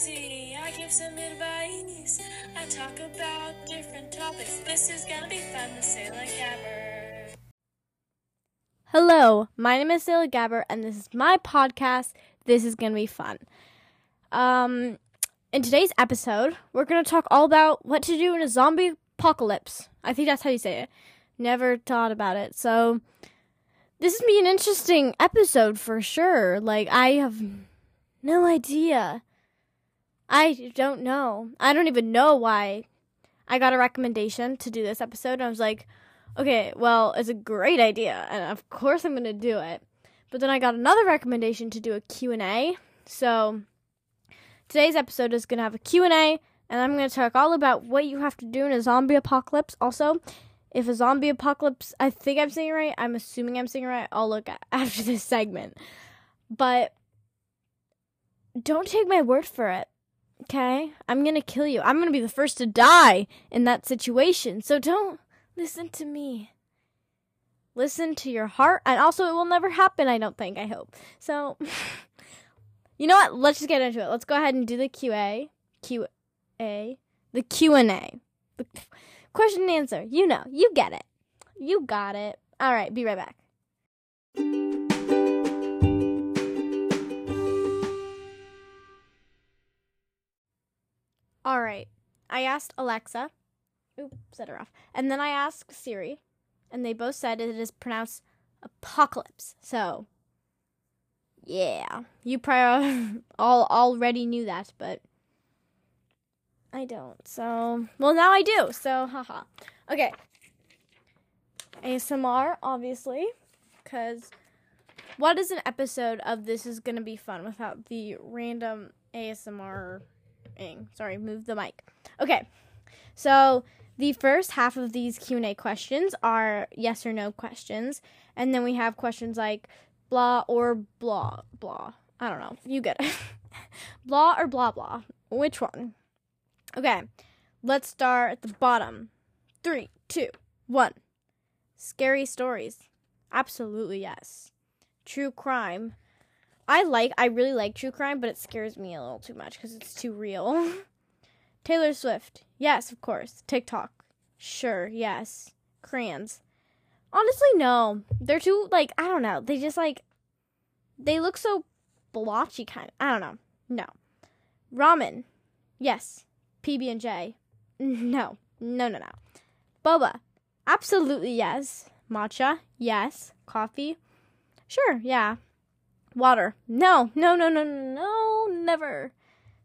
I give some advice. I talk about different topics. This is gonna be fun with Sailor Gabber. Hello, my name is Sailor Gabber, and this is my podcast. This is gonna be fun. Um, in today's episode, we're gonna talk all about what to do in a zombie apocalypse. I think that's how you say it. Never thought about it. So, this is gonna be an interesting episode for sure. Like, I have no idea. I don't know. I don't even know why I got a recommendation to do this episode. And I was like, okay, well, it's a great idea, and of course I'm going to do it. But then I got another recommendation to do a Q&A. So today's episode is going to have a Q&A, and I'm going to talk all about what you have to do in a zombie apocalypse. Also, if a zombie apocalypse, I think I'm saying right. I'm assuming I'm saying right. I'll look after this segment. But don't take my word for it. Okay? I'm to kill you. I'm to be the first to die in that situation. So don't listen to me. Listen to your heart. And also, it will never happen, I don't think. I hope. So, you know what? Let's just get into it. Let's go ahead and do the QA. QA. The Q&A. The question and answer. You know. You get it. You got it. All right. Be right back. All right. I asked Alexa. Oop, set her off. And then I asked Siri, and they both said it is pronounced apocalypse. So, yeah, you probably all already knew that, but I don't. So, well, now I do. So, haha. Okay. ASMR, obviously, because what is an episode of This Is Gonna Be Fun without the random ASMR? Sorry, move the mic. Okay, so the first half of these Q&A questions are yes or no questions, and then we have questions like blah or blah blah. I don't know. You get it. blah or blah blah. Which one? Okay, let's start at the bottom. Three, two, one. Scary stories. Absolutely yes. True crime. I like I really like true crime, but it scares me a little too much because it's too real. Taylor Swift. Yes, of course. TikTok. Sure, yes. Crayons. Honestly, no. They're too like I don't know. They just like they look so blotchy kind of. I don't know. No. Ramen. Yes. PB and J. No. No, no, no. Boba. Absolutely yes. Matcha. Yes. Coffee. Sure, yeah. Water. No, no, no, no, no, never.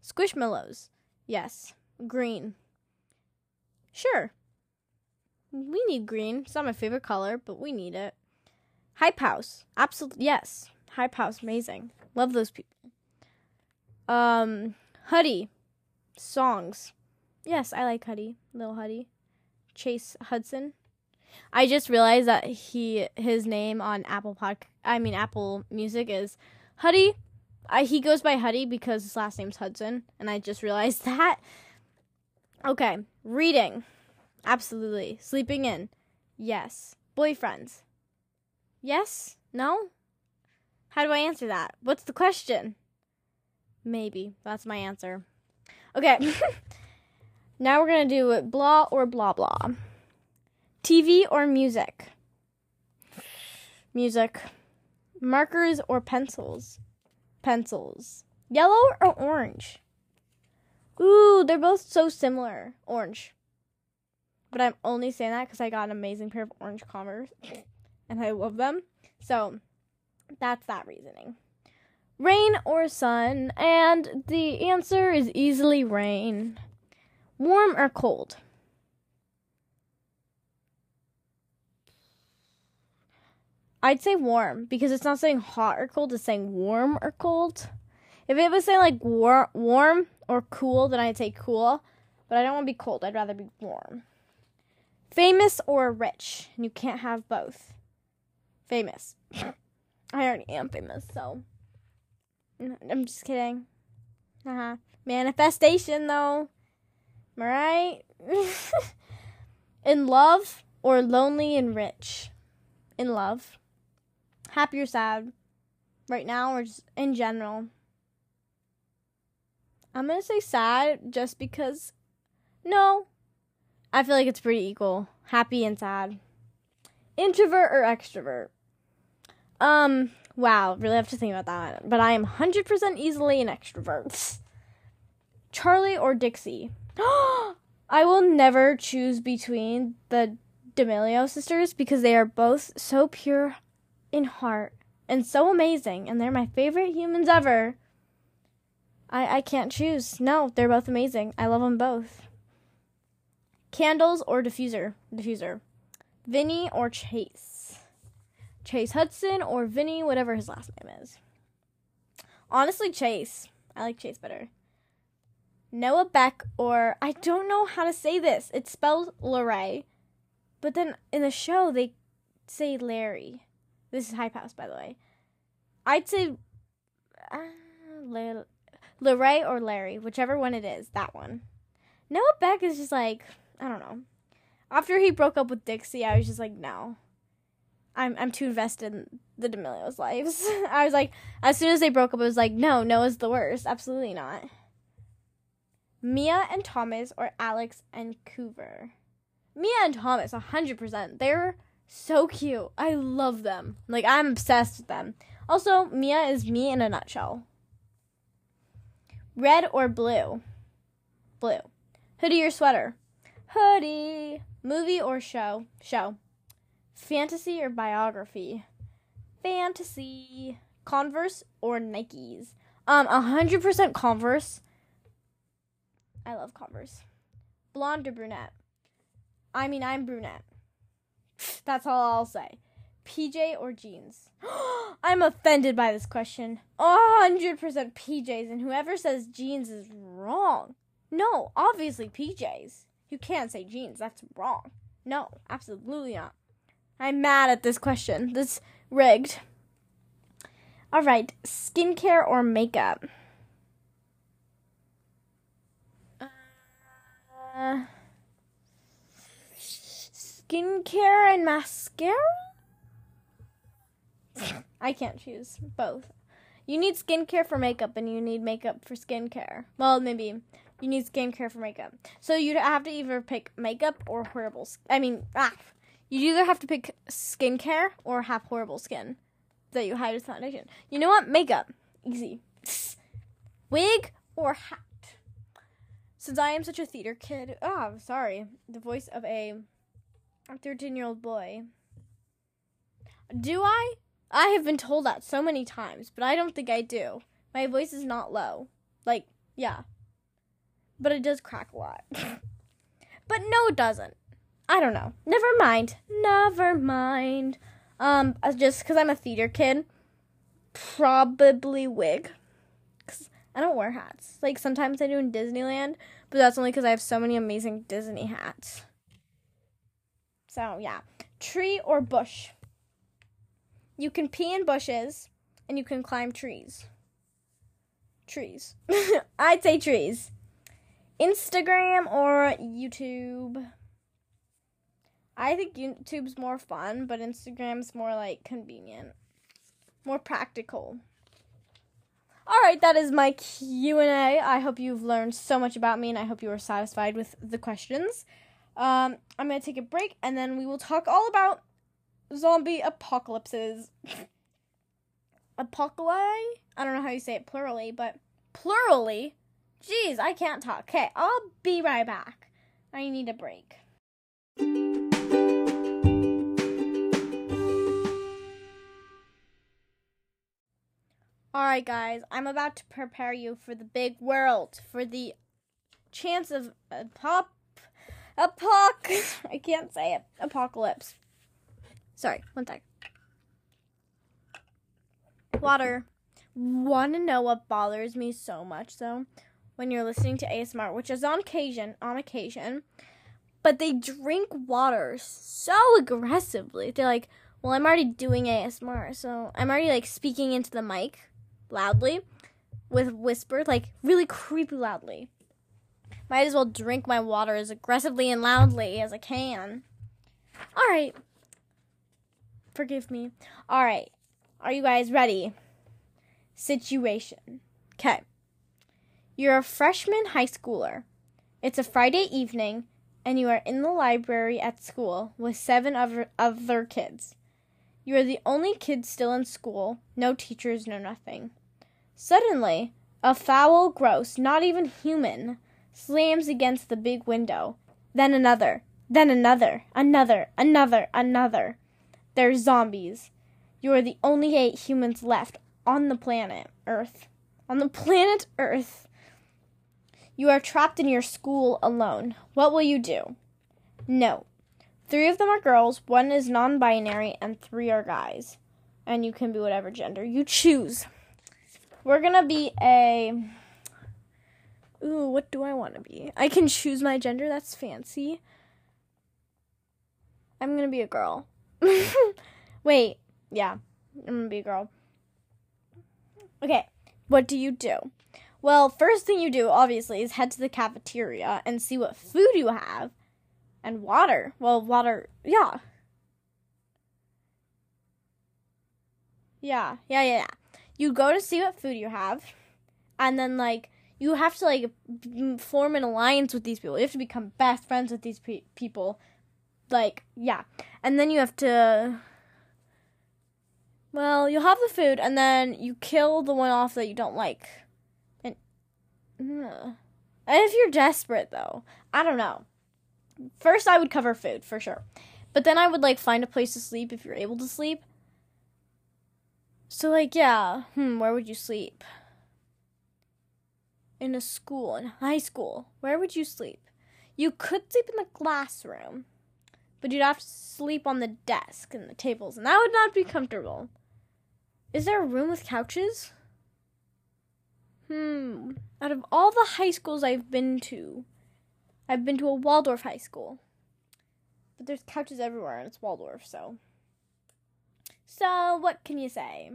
Squishmallows. Yes. Green. Sure. We need green. It's not my favorite color, but we need it. Hype House. Absolutely. Yes. Hype House. Amazing. Love those people. Um, Huddy. Songs. Yes, I like Huddy. Little Huddy. Chase Hudson. I just realized that he his name on Apple Pod I mean Apple Music is Huddy. I, he goes by Huddy because his last name's Hudson, and I just realized that. Okay, reading. Absolutely. Sleeping in. Yes. Boyfriends. Yes? No? How do I answer that? What's the question? Maybe. That's my answer. Okay. now we're to do blah or blah blah. TV or music? Music. Markers or pencils? Pencils. Yellow or orange? Ooh, they're both so similar. Orange. But I'm only saying that because I got an amazing pair of orange Converse and I love them. So that's that reasoning. Rain or sun? And the answer is easily rain. Warm or cold? I'd say warm because it's not saying hot or cold, it's saying warm or cold. If it was saying like war- warm or cool, then I'd say cool. But I don't want to be cold, I'd rather be warm. Famous or rich? And you can't have both. Famous. I already am famous, so. I'm just kidding. Uh-huh. Manifestation, though. Am I right? In love or lonely and rich? In love happy or sad right now or just in general? I'm gonna say sad just because. No, I feel like it's pretty equal. Happy and sad. Introvert or extrovert? Um, wow, really have to think about that. But I am 100% easily an extrovert. Charlie or Dixie? I will never choose between the D'Amelio sisters because they are both so pure in heart and so amazing, and they're my favorite humans ever. I, I can't choose. No, they're both amazing. I love them both. Candles or diffuser? Diffuser. Vinny or Chase? Chase Hudson or Vinny, whatever his last name is. Honestly, Chase. I like Chase better. Noah Beck or I don't know how to say this. It spells Larray, but then in the show they say Larry. This is Hype House, by the way. I'd say uh, Larray or Larry, whichever one it is, that one. Noah Beck is just like, I don't know. After he broke up with Dixie, I was just like, no. I'm I'm too invested in the D'Amelios' lives. I was like, as soon as they broke up, I was like, no, Noah's the worst. Absolutely not. Mia and Thomas or Alex and Kouvr. Mia and Thomas, 100%. They're so cute. I love them. Like, I'm obsessed with them. Also, Mia is me in a nutshell. Red or blue? Blue. Hoodie or sweater? Hoodie. Movie or show? Show. Fantasy or biography? Fantasy. Converse or Nikes? Um, 100% Converse. I love Converse. Blonde or brunette? I mean, I'm brunette. That's all I'll say. PJ or jeans? I'm offended by this question. 100% PJs, and whoever says jeans is wrong. No, obviously PJs. You can't say jeans. That's wrong. No, absolutely not. I'm mad at this question. This rigged. All right, skincare or makeup? Uh, skincare and mascara? I can't choose both. You need skincare for makeup and you need makeup for skincare. Well, maybe you need skincare for makeup. So you have to either pick makeup or horrible. I mean, ah, you either have to pick skincare or have horrible skin that you hide with foundation. You know what? Makeup, easy. Wig or hat. Since I am such a theater kid, oh, sorry, the voice of a 13 year old boy. Do I? I have been told that so many times, but I don't think I do. My voice is not low. Like, yeah. But it does crack a lot. but no, it doesn't. I don't know. Never mind. Never mind. Um, just because I'm a theater kid, probably wig. Because I don't wear hats. Like, sometimes I do in Disneyland, but that's only because I have so many amazing Disney hats. So, yeah. Tree or bush? You can pee in bushes and you can climb trees. Trees. I'd say trees. Instagram or YouTube? I think YouTube's more fun, but Instagram's more like convenient, more practical. All right, that is my Q&A. I hope you've learned so much about me and I hope you are satisfied with the questions. Um, I'm going to take a break and then we will talk all about zombie apocalypses. Apocalypse? I don't know how you say it plurally, but plurally? Jeez, I can't talk. Okay, I'll be right back. I need a break. Alright, guys, I'm about to prepare you for the big world, for the chance of pop. Apoc. I can't say it. Apocalypse. Sorry, one sec. Water. Want to know what bothers me so much though? When you're listening to ASMR, which is on occasion, on occasion, but they drink water so aggressively. They're like, "Well, I'm already doing ASMR, so I'm already like speaking into the mic loudly with whisper, like really creepy loudly. Might as well drink my water as aggressively and loudly as I can." All right, Forgive me. All right. Are you guys ready? Situation. Okay. You're a freshman high schooler. It's a Friday evening, and you are in the library at school with seven other, other kids. You are the only kid still in school, no teachers, no nothing. Suddenly, a foul, gross, not even human, slams against the big window. Then another, then another, another, another, another. They're zombies. You are the only eight humans left on the planet Earth. On the planet Earth. You are trapped in your school alone. What will you do? No. Three of them are girls, one is non binary, and three are guys. And you can be whatever gender you choose. We're gonna be a. Ooh, what do I want to be? I can choose my gender, that's fancy. I'm gonna be a girl. Wait, yeah, I'm gonna be a girl. Okay, what do you do? Well, first thing you do, obviously, is head to the cafeteria and see what food you have. And water. Well, water, yeah. Yeah, yeah, yeah, yeah. You go to see what food you have, and then, like, you have to, like, form an alliance with these people. You have to become best friends with these pe- people. Like, yeah. And then you have to. Well, you'll have the food, and then you kill the one off that you don't like and if you're desperate, though, I don't know. First, I would cover food for sure, but then I would like find a place to sleep if you're able to sleep. So, like, yeah, hmm, where would you sleep? In a school, in high school, where would you sleep? You could sleep in the classroom, but you'd have to sleep on the desk and the tables, and that would not be comfortable. Is there a room with couches? Hmm. Out of all the high schools I've been to, I've been to a Waldorf high school. But there's couches everywhere and it's Waldorf, so. So, what can you say?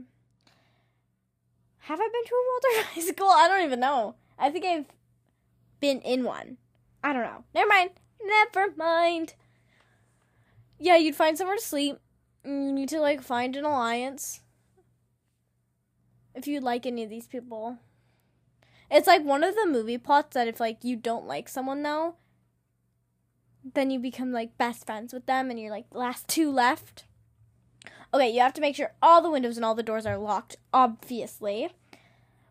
Have I been to a Waldorf high school? I don't even know. I think I've been in one. I don't know. Never mind. Never mind. Yeah, you'd find somewhere to sleep. Mm, you need to, like, find an alliance. If you like any of these people. It's like one of the movie plots that if like you don't like someone though, then you become like best friends with them and you're like last two left. Okay, you have to make sure all the windows and all the doors are locked, obviously.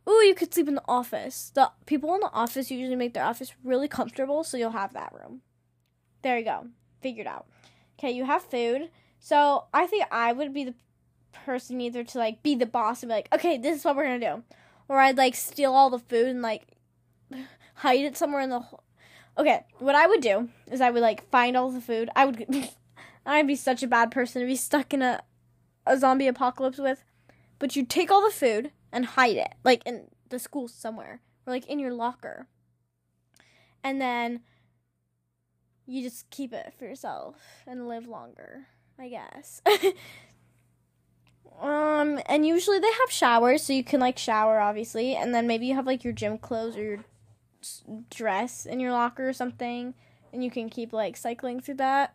Ooh, you could sleep in the office. The people in the office usually make their office really comfortable, so you'll have that room. There you go. Figured out. Okay, you have food. So I think I would be the person either to like be the boss and be like, okay, this is what we're gonna do or I'd like steal all the food and like hide it somewhere in the. Okay, what I would do is I would like find all the food. I would. I'd be such a bad person to be stuck in a a zombie apocalypse with. But you take all the food and hide it, like in the school somewhere, or like in your locker. And then you just keep it for yourself and live longer, I guess. Um, and usually they have showers, so you can like shower, obviously, and then maybe you have like your gym clothes or your dress in your locker or something, and you can keep like cycling through that.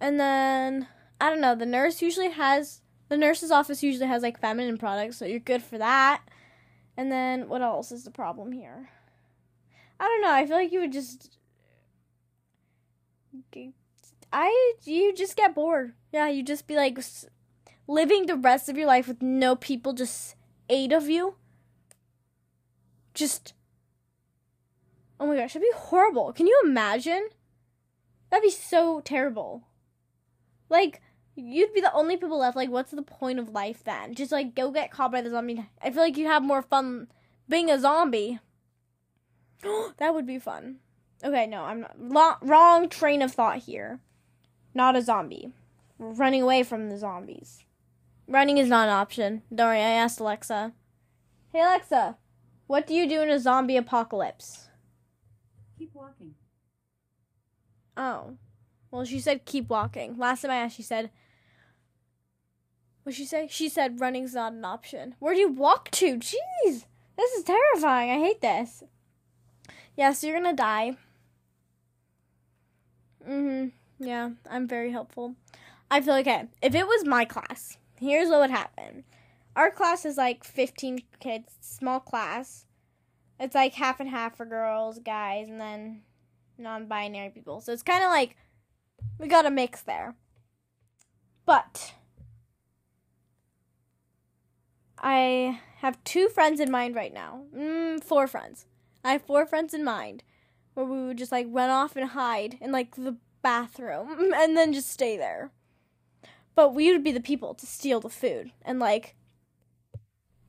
And then I don't know, the nurse usually has the nurse's office usually has like feminine products, so you're good for that. And then what else is the problem here? I don't know. I feel like you would just I you just get bored. Yeah, you just be like living the rest of your life with no people, just eight of you. Just. Oh my gosh, that'd be horrible. Can you imagine? That'd be so terrible. Like, you'd be the only people left. Like, what's the point of life then? Just like go get caught by the zombie. I feel like you'd have more fun being a zombie. that would be fun. Okay, no, I'm not. Lo- wrong train of thought here. Not a zombie. running away from the zombies. Running is not an option. Don't worry, I asked Alexa. Hey Alexa, what do you do in a zombie apocalypse? Keep walking. Oh. Well, she said keep walking. Last time I asked, she said. What'd she say? She said running's not an option. Where do you walk to? Jeez! This is terrifying. I hate this. Yeah, so you're gonna die. Hmm. Yeah, I'm very helpful. I feel okay. If it was my class, here's what would happen. Our class is like 15 kids, small class. It's like half and half for girls, guys, and then non-binary people. So it's kind of like we got a mix there. But I have two friends in mind right now. Mm, four friends. I have four friends in mind where we would just like run off and hide in like the bathroom and then just stay there. But we would be the people to steal the food and like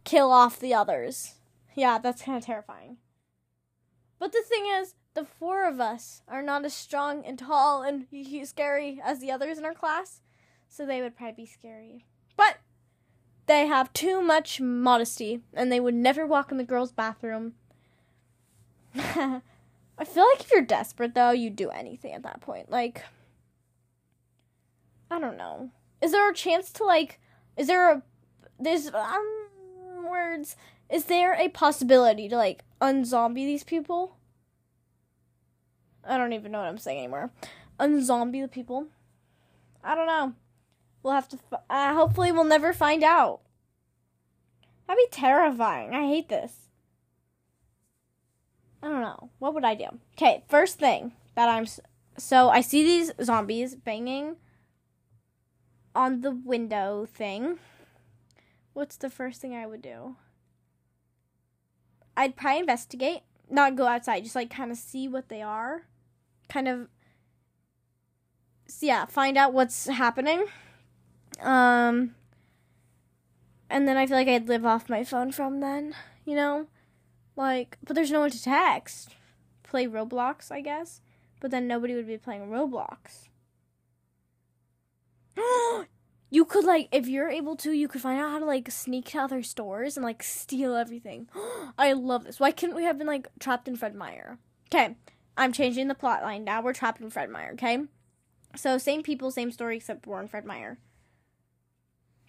kill off the others. Yeah, that's kind of terrifying. But the thing is, the four of us are not as strong and tall and scary as the others in our class, so they would probably be scary. They have too much modesty and they would never walk in the girls' bathroom. I feel like if you're desperate though, you'd do anything at that point. Like I don't know. Is there a chance to like is there a there's um words is there a possibility to like unzombie these people? I don't even know what I'm saying anymore. Unzombie the people? I don't know. We'll have to. Uh, hopefully, we'll never find out. That'd be terrifying. I hate this. I don't know. What would I do? Okay, first thing that I'm. So I see these zombies banging on the window thing. What's the first thing I would do? I'd probably investigate, not go outside, just like kind of see what they are, kind of, so yeah, find out what's happening. Um, and then I feel like I'd live off my phone from then, you know, like, but there's no one to text. Play Roblox, I guess, but then nobody would be playing Roblox. you could like if you're able to you could find out how to like sneak to other stores and like steal everything. I love this. Why couldn't we have been like trapped in fred meyer? Okay i'm changing the plot line. Now we're trapped in fred meyer okay? So same people same story except we're in fred meyer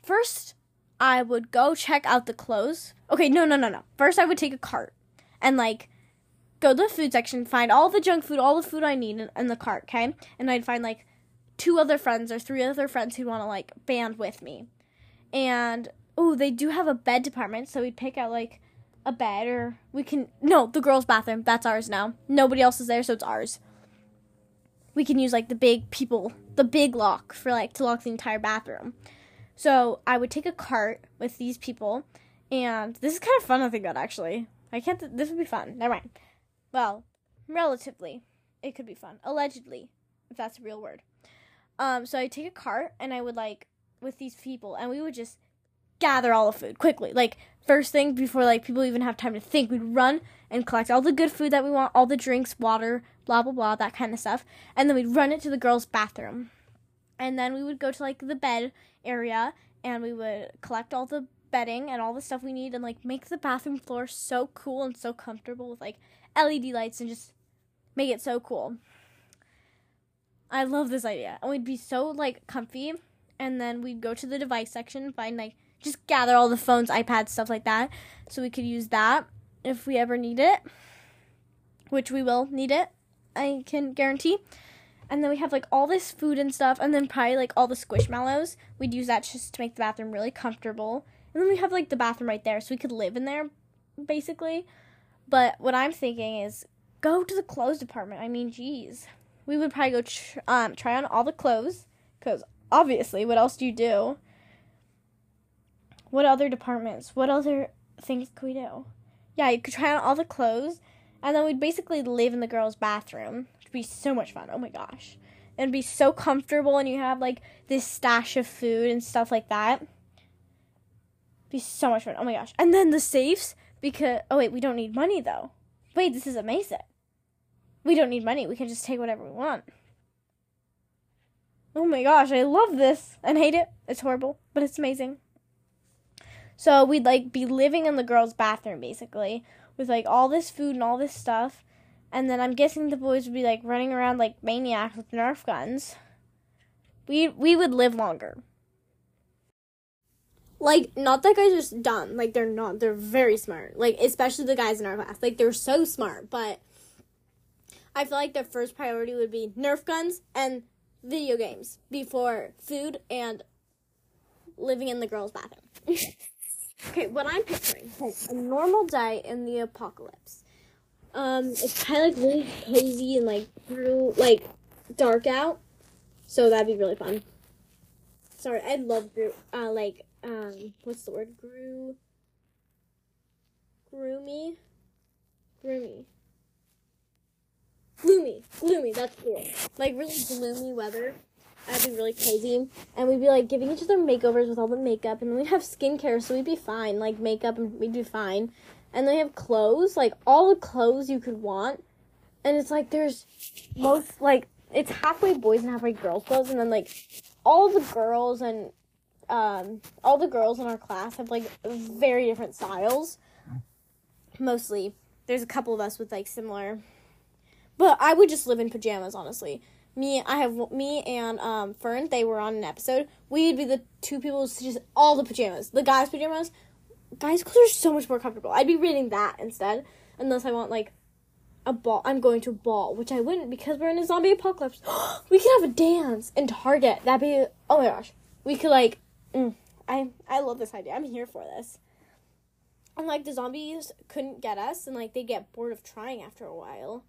first i would go check out the clothes okay no no no no first i would take a cart and like go to the food section find all the junk food all the food i need in, in the cart okay and i'd find like two other friends or three other friends who'd want to like band with me. And oh, they do have a bed department, so we'd pick out like a bed or we can no, the girls' bathroom. That's ours now. Nobody else is there, so it's ours. We can use like the big people, the big lock for like to lock the entire bathroom. So I would take a cart with these people, and this is kind of fun to think about actually. I can't. Th- this would be fun. Never mind. Well, relatively, it could be fun. Allegedly, if that's a real word. Um, so I'd take a cart and I would like with these people and we would just gather all the food quickly. Like first thing before like people even have time to think, we'd run and collect all the good food that we want, all the drinks, water, blah blah blah, that kind of stuff. And then we'd run it to the girls' bathroom. And then we would go to like the bed area and we would collect all the bedding and all the stuff we need and like make the bathroom floor so cool and so comfortable with like LED lights and just make it so cool. I love this idea. And we'd be so like comfy and then we'd go to the device section, and find like just gather all the phones, iPads, stuff like that. So we could use that if we ever need it. Which we will need it. I can guarantee. And then we have like all this food and stuff, and then probably like all the squishmallows. We'd use that just to make the bathroom really comfortable. And then we have like the bathroom right there, so we could live in there, basically. But what I'm thinking is go to the clothes department. I mean, geez we would probably go tr- um, try on all the clothes because obviously, what else do you do? What other departments? What other things could we do? Yeah, you could try on all the clothes, and then we'd basically live in the girls' bathroom. Be so much fun. Oh my gosh. It'd be so comfortable, and you have like this stash of food and stuff like that. Be so much fun. Oh my gosh. And then the safes, because. Oh wait, we don't need money though. Wait, this is amazing. We don't need money. We can just take whatever we want. Oh my gosh, I love this and hate it. It's horrible, but it's amazing. So we'd like be living in the girls' bathroom basically with like all this food and all this stuff. And then I'm guessing the boys would be like running around like maniacs with Nerf guns. We we would live longer. Like not that guys are just dumb. Like they're not. They're very smart. Like especially the guys in our class. Like they're so smart, but I feel like their first priority would be Nerf guns and video games before food and living in the girls' bathroom. okay, what I'm picturing a normal day in the apocalypse. Um, it's kind of like really cozy and like through like dark out, so that'd be really fun. Sorry, I love Gru. Uh, like um, what's the word? Gru. Groomy. Groomy. Gloomy. Gloomy. That's cool. Like really gloomy weather. That'd be really crazy. And we'd be like giving each other makeovers with all the makeup, and we'd have skincare, so we'd be fine. Like makeup, and we'd be fine. And they have clothes, like all the clothes you could want. And it's like there's most like it's halfway boys and halfway girls clothes, and then like all the girls and um all the girls in our class have like very different styles. Mostly, there's a couple of us with like similar. But I would just live in pajamas, honestly me I have me and um Fern they were on an episode we'd be the two people just all the pajamas the guys pajamas guys clothes are so much more comfortable. I'd be reading that instead unless I want like a ball I'm going to a ball which I wouldn't because we're in a zombie apocalypse. We could have a dance in Target. That'd be oh my gosh. We could like mm, I I love this idea. I'm here for this. And like the zombies couldn't get us and like they get bored of trying after a while.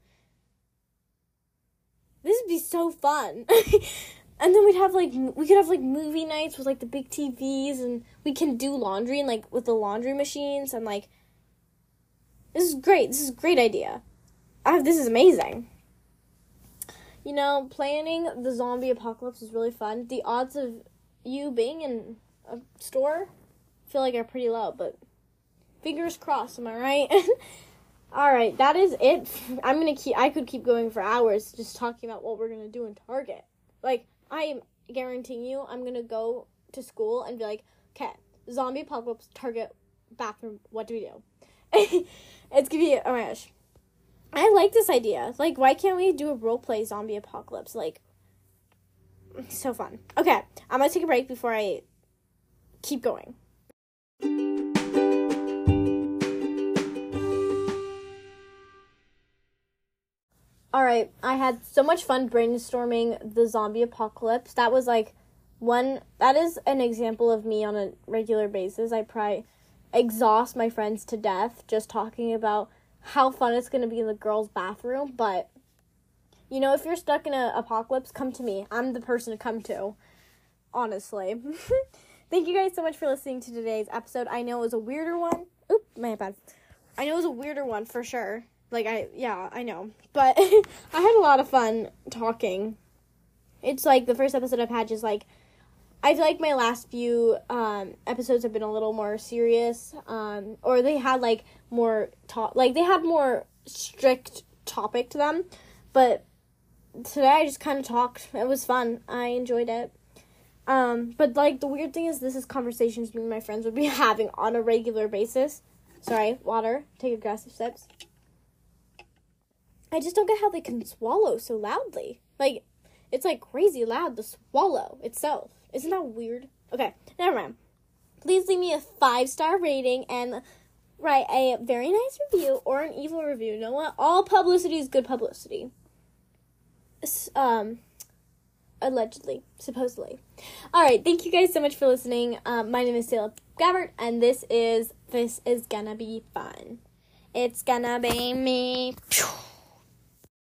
This would be so fun. and then we'd have like we could have like movie nights with like the big TVs and we can do laundry and like with the laundry machines and like this is great. This is a great idea. I, this is amazing. You know, planning the zombie apocalypse is really fun. The odds of you being in a store feel like are pretty low, but fingers crossed, am I right? All right, that is it. I'm gonna keep. I could keep going for hours just talking about what we're gonna do in Target. Like I am guaranteeing you, I'm gonna go to school and be like, "Okay, zombie apocalypse, Target, bathroom. What do we do?" it's gonna be. Oh my gosh, I like this idea. Like, why can't we do a role play zombie apocalypse? Like, so fun. Okay, I'm gonna take a break before I keep going. All right, I had so much fun brainstorming the zombie apocalypse. That was like one that is an example of me on a regular basis. I probably exhaust my friends to death just talking about how fun it's going to be in the girls' bathroom, but you know, if you're stuck in an apocalypse, come to me. I'm the person to come to. Honestly. Thank you guys so much for listening to today's episode. I know it was a weirder one. Oop, my bad. I know it was a weirder one for sure. Like I yeah, I know. But I had a lot of fun talking. It's like the first episode I've had just like I feel like my last few um, episodes have been a little more serious, um, or they had like more talk, like they had more strict topic to them. But today I just kind of talked. It was fun. I enjoyed it. Um, but like the weird thing is, this is conversations me and my friends would be having on a regular basis. Sorry, water. Take aggressive steps. I just don't get how they can swallow so loudly. Like, it's like crazy loud, the swallow itself. Isn't that weird? Okay, never mind. Please leave me a five star rating and write a very nice review or an evil review. You know what? All publicity is good publicity. Um, allegedly, supposedly. All right, thank you guys so much for listening. Um, my name is Taylor Gabbert, and this is this is gonna be fun. It's gonna be me.